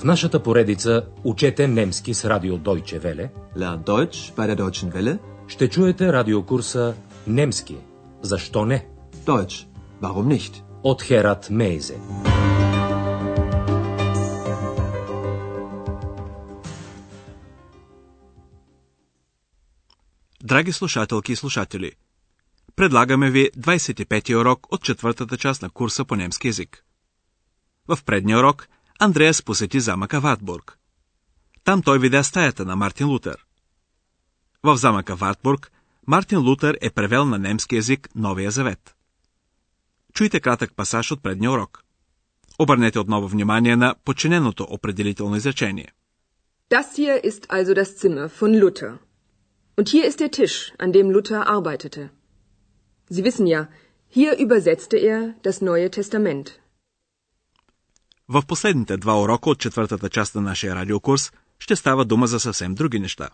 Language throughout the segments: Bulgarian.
В нашата поредица Учете немски с радио Deutsche Welle Lernt Deutsch bei der Deutschen Welle. ще чуете радиокурса Немски. Защо не? Deutsch. Warum nicht? От Херат Мейзе. Драги слушателки и слушатели, предлагаме ви 25-ти урок от четвъртата част на курса по немски язик. В предния урок Андреас посети замъка Вартбург. Там той видя стаята на Мартин Лутер. В замъка Вартбург Мартин Лутер е превел на немски язик Новия завет. Чуйте кратък пасаж от предния урок. Обърнете отново внимание на подчиненото определително изречение. Das hier ist also das Zimmer von Luther. Und hier ist der Tisch, an dem Luther arbeitete. Sie wissen ja, hier übersetzte er das Neue Testament. В последните два урока от четвъртата част на нашия радиокурс ще става дума за съвсем други неща.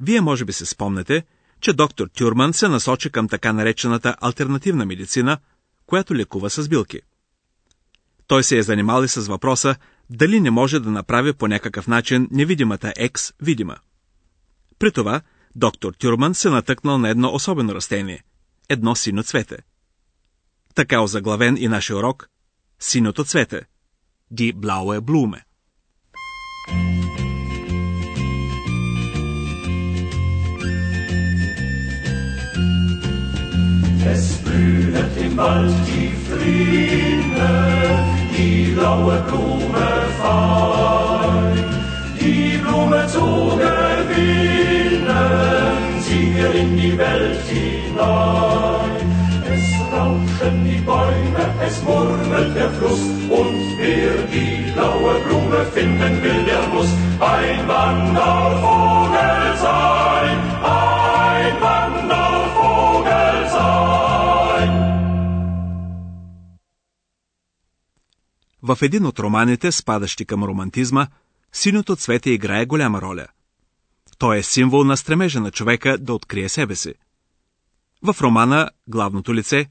Вие може би се спомнете, че доктор Тюрман се насочи към така наречената альтернативна медицина, която лекува с билки. Той се е занимал и с въпроса дали не може да направи по някакъв начин невидимата екс видима. При това доктор Тюрман се натъкнал на едно особено растение – едно сино цвете. Така озаглавен и нашия урок – синото цвете – Die blaue Blume. Es blühet im Wald die Fliene, die blaue Blume fein. Die Blume zu gewinnen, zieh wir in die Welt hinein. Rauschen die Bäume, es murmelt der Fluss, und wer die blaue Blume finden will, der muss ein Wandervogel sein, ein Wandervogel sein. В един от романите, спадащи към романтизма, синото цвете играе голяма роля. Той е символ на стремежа на човека да открие себе си. В романа главното лице,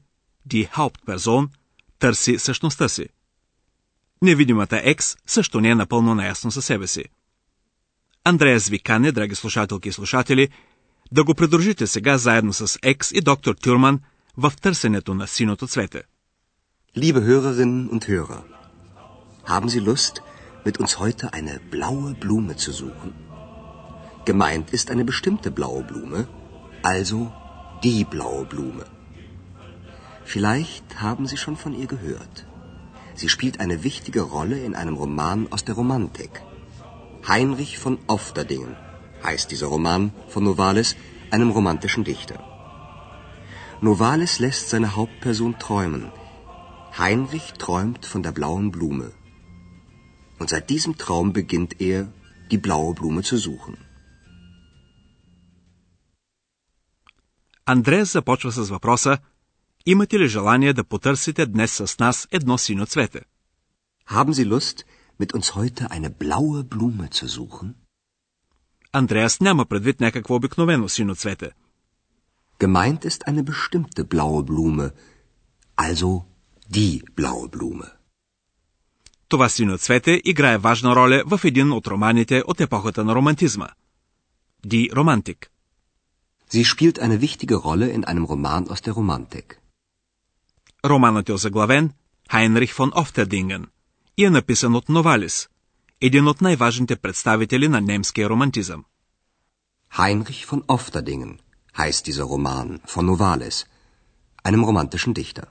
Die Hauptperson, търси същността си. Невидимата екс също не е напълно наясно със себе си. Андреас ви кане, драги слушателки и слушатели, да го придружите сега заедно с Екс и доктор Тюрман в търсенето на синото цвете. Liebe Hörerinnen und Hörer, haben Sie Lust, mit uns heute eine blaue Blume zu suchen? Gemeint ist eine bestimmte blaue Blume, also die blaue Blume. Vielleicht haben Sie schon von ihr gehört. Sie spielt eine wichtige Rolle in einem Roman aus der Romantik. Heinrich von Ofterdingen heißt dieser Roman von Novalis, einem romantischen Dichter. Novalis lässt seine Hauptperson träumen. Heinrich träumt von der blauen Blume. Und seit diesem Traum beginnt er, die blaue Blume zu suchen. Андреас започва с въпроса Имате ли желание да потърсите днес с нас едно сино цвете? Haben Sie Lust, mit uns heute eine blaue Blume zu suchen? Андреас няма предвид някакво обикновено сино цвете. Gemeint ist eine bestimmte blaue Blume, also die blaue Blume. Това сино цвете играе важна роля в един от романите от епохата на романтизма. Die Romantik. Sie spielt eine wichtige Rolle in einem Roman aus der Romantik. Романът е озаглавен Хайнрих фон Офтердинген и е написан от Новалис, един от най-важните представители на немския романтизъм. Heinrich von Ofterdingen heißt dieser Roman von Novalis, einem romantischen Dichter.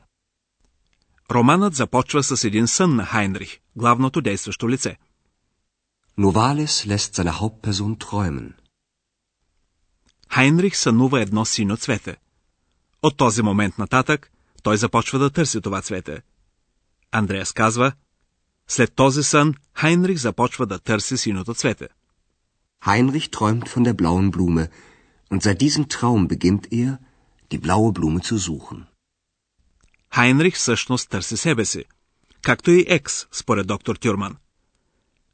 Романът започва с един сън на Хайнрих, главното действащо лице. Novalis lässt seine Hauptperson träumen. Хайнрих сънува едно сино цвете. От този момент нататък той започва да търси това цвете. Андреас казва, след този сън Хайнрих започва да търси синото цвете. Heinrich träumt von der blauen Blume, und seit diesem Traum beginnt er, die blaue Blume zu suchen. Хайнрих всъщност търси себе си, както и Екс, според доктор Тюрман.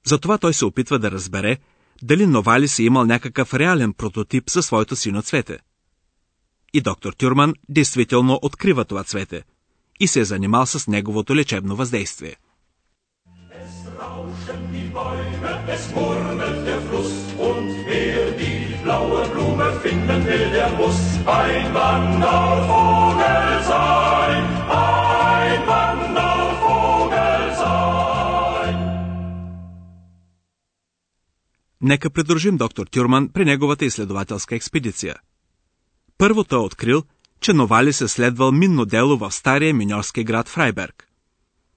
Затова той се опитва да разбере дали Новалис е имал някакъв реален прототип за своето сино цвете. И доктор Тюрман действително открива това цвете и се е занимал с неговото лечебно въздействие. Нека придружим доктор Тюрман при неговата изследователска експедиция. Първо той е открил, че Новалис е следвал минно дело в стария миньорски град Фрайберг.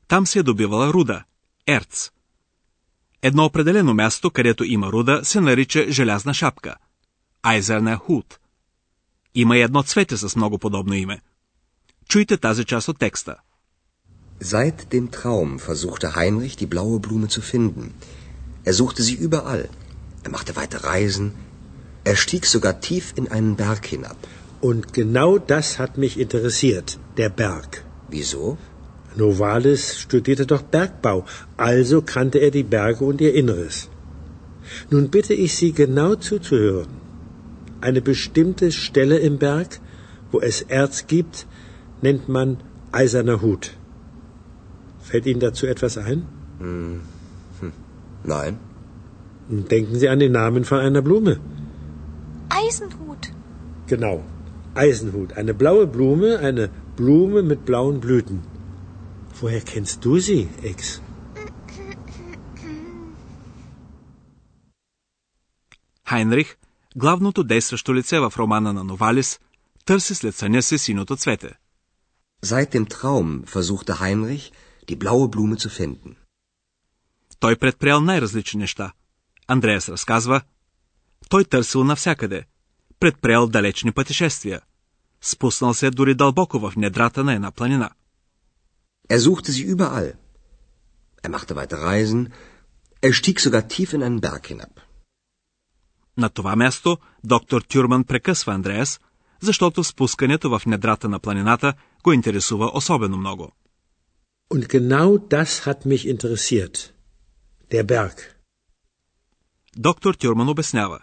Там се е добивала руда – ерц. Едно определено място, където има руда, се нарича желязна шапка – Айзерна Хут. Има и едно цвете с много подобно име. Чуйте тази част от текста. Seit dem Traum versuchte Heinrich, die blaue Blume zu finden. Er suchte sie überall. Er machte weite Reisen. Er stieg sogar tief in einen Berg hinab. Und genau das hat mich interessiert, der Berg. Wieso? Novalis studierte doch Bergbau, also kannte er die Berge und ihr Inneres. Nun bitte ich Sie genau zuzuhören. Eine bestimmte Stelle im Berg, wo es Erz gibt, nennt man eiserner Hut. Fällt Ihnen dazu etwas ein? Nein. Denken Sie an den Namen von einer Blume. Eisenhut. Genau. Eisenhut. Eine blaue Blume, eine Blume mit blauen Blüten. Woher kennst du sie, Ex? Хайнрих, главното действащо лице в романа на Новалис, търси след съня си синото цвете. Seit dem Traum versuchte Heinrich, die blaue Blume zu finden. Той предприял най-различни неща. Андреас разказва, той търсил навсякъде, предприял далечни пътешествия, спуснал се дори дълбоко в недрата на една планина. Er suchte sie überall. Er machte weite Reisen. Er stieg sogar tief in einen Berg hinab. На това място доктор Тюрман прекъсва Андреас, защото спускането в недрата на планината го интересува особено много. Und genau das hat mich interessiert. Der Berg. Доктор Тюрман обяснява.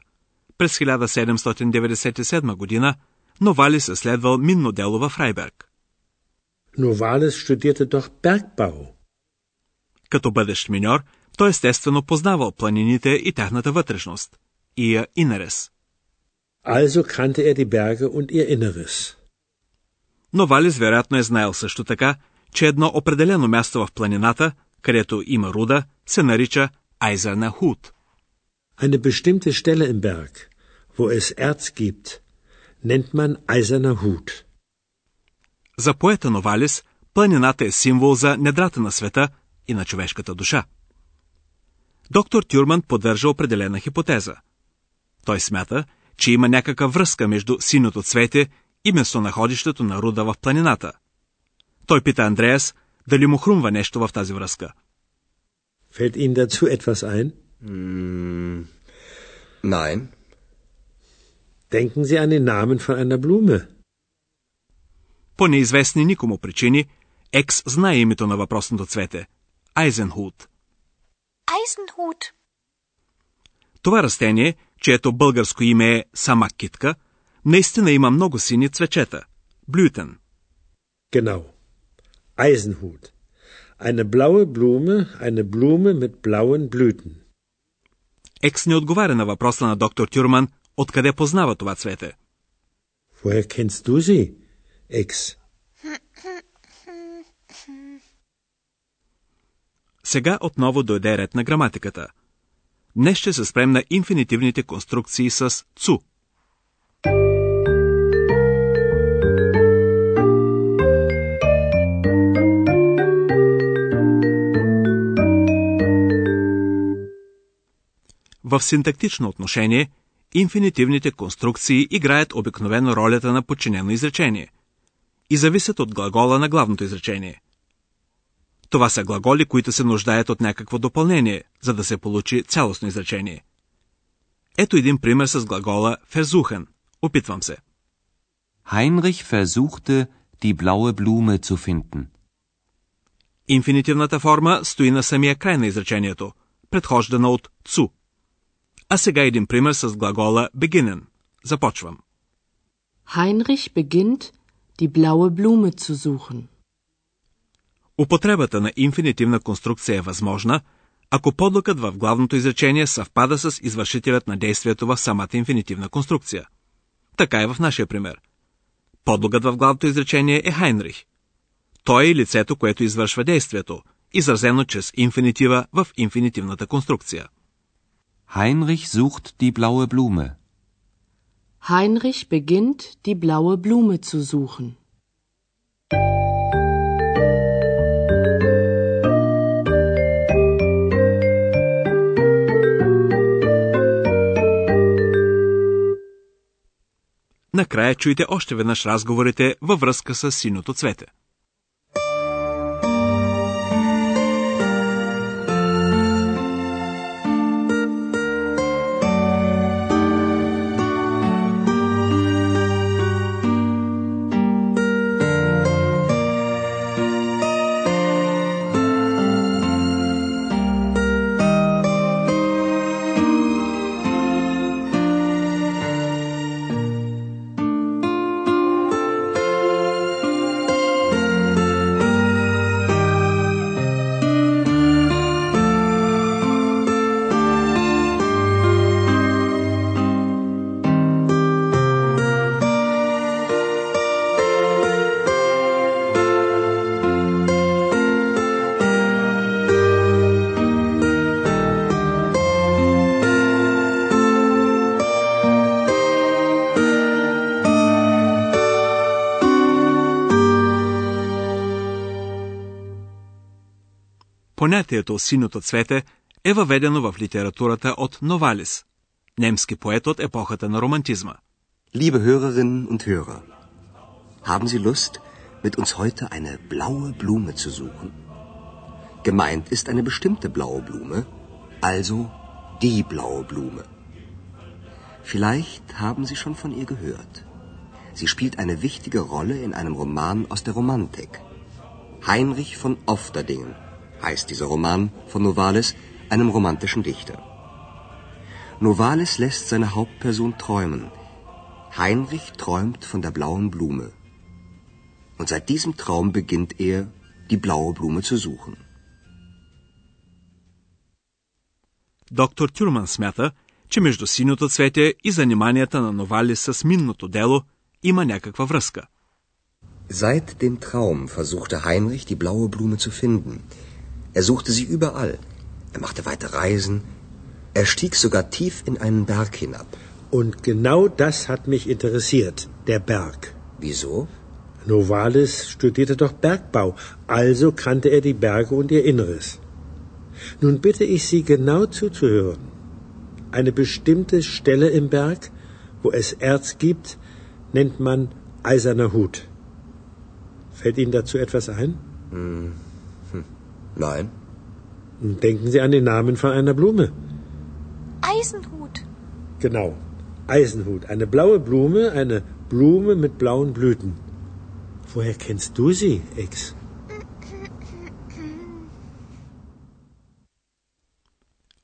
През 1797 година Новалис е следвал минно дело в Фрайберг. Novalis studierte doch Bergbau. Като бъдещ миньор, той естествено познавал планините и тяхната вътрешност. Ия Инерес. Also kannte er die Berge und ihr Inneres. Но Валис вероятно е знаел също така, че едно определено място в планината, където има руда, се нарича Айзерна Хут. Eine bestimmte Stelle im Berg, wo es Erz gibt, nennt man eiserner Hut. За поета Новалис, планината е символ за недрата на света и на човешката душа. Доктор Тюрман поддържа определена хипотеза. Той смята, че има някаква връзка между синото цвете и местонаходището на руда в планината. Той пита Андреас дали му хрумва нещо в тази връзка. Fällt Ihnen dazu etwas ein? Hm, nein. Denken Sie an den Namen von einer Blume. По неизвестни никому причини, Екс знае името на въпросното цвете – Айзенхут. Eisenhut. Това растение, чието българско име е сама китка, наистина има много сини цвечета – блютен. Genau. Eisenhut. Eine blaue Blume, eine Blume mit blauen Blüten. Екс не отговаря на въпроса на доктор Тюрман откъде познава това цвете. Woher kennst du sie, Ex? Сега отново дойде ред на граматиката. Днес ще се спрем на инфинитивните конструкции с цу. В синтактично отношение, инфинитивните конструкции играят обикновено ролята на подчинено изречение и зависят от глагола на главното изречение. Това са глаголи, които се нуждаят от някакво допълнение, за да се получи цялостно изречение. Ето един пример с глагола versuchen. Опитвам се. Heinrich versuchte, die blaue Blume zu finden. Инфинитивната форма стои на самия край на изречението, предхождана от цу. А сега един пример с глагола beginnen. Започвам. Heinrich beginnt, die blaue Blume zu suchen. Употребата на инфинитивна конструкция е възможна, ако подлъкът в главното изречение съвпада с извършителят на действието в самата инфинитивна конструкция. Така е в нашия пример. Подлогът в главното изречение е Хайнрих. Той е лицето, което извършва действието, изразено чрез инфинитива в инфинитивната конструкция. Heinrich sucht die blaue Blume. Heinrich beginnt, die blaue Blume zu suchen. Накрая чуйте още веднъж разговорите във връзка с синото цвете. Понятието синото цвете е въведено в литературата от Новалис, немски поет от епохата на романтизма. Liebe Hörerinnen und Hörer, haben Sie Lust, mit uns heute eine blaue Blume zu suchen? Gemeint ist eine bestimmte blaue Blume, also die blaue Blume. Vielleicht haben Sie schon von ihr gehört. Sie spielt eine wichtige Rolle in einem Roman aus der Romantik. Heinrich von Ofterdingen heißt dieser Roman von Novalis, einem romantischen Dichter. Novalis lässt seine Hauptperson träumen. Heinrich träumt von der blauen Blume. Und seit diesem Traum beginnt er, die blaue Blume zu suchen. Доктор Тюрман смята, че между синото цвете и заниманията на Новалис с минното дело има някаква връзка. Seit dem Traum versuchte Heinrich, die blaue Blume zu finden – Er suchte sie überall. Er machte weite Reisen. Er stieg sogar tief in einen Berg hinab. Und genau das hat mich interessiert, der Berg. Wieso? Novalis studierte doch Bergbau, also kannte er die Berge und ihr Inneres. Nun bitte ich Sie genau zuzuhören. Eine bestimmte Stelle im Berg, wo es Erz gibt, nennt man eiserner Hut. Fällt Ihnen dazu etwas ein? Hm. Nein. Denken Sie an den Namen von einer Blume. Eisenhut. Genau. Eisenhut. Eine blaue Blume, eine Blume mit blauen Blüten. Woher kennst du sie, Ex?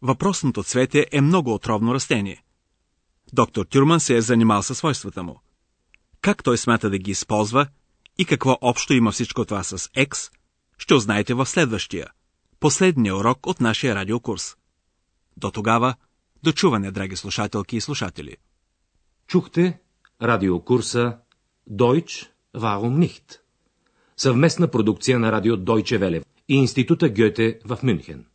Въпросното цвете е много отровно растение. Доктор Тюрман се е занимал със свойствата му. Как той смята да ги използва и какво общо има всичко това с Екс, ще узнаете в следващия, последния урок от нашия радиокурс. До тогава, до чуване, драги слушателки и слушатели. Чухте радиокурса Deutsch, warum nicht? Съвместна продукция на радио Deutsche Welle и Института Гьоте в Мюнхен.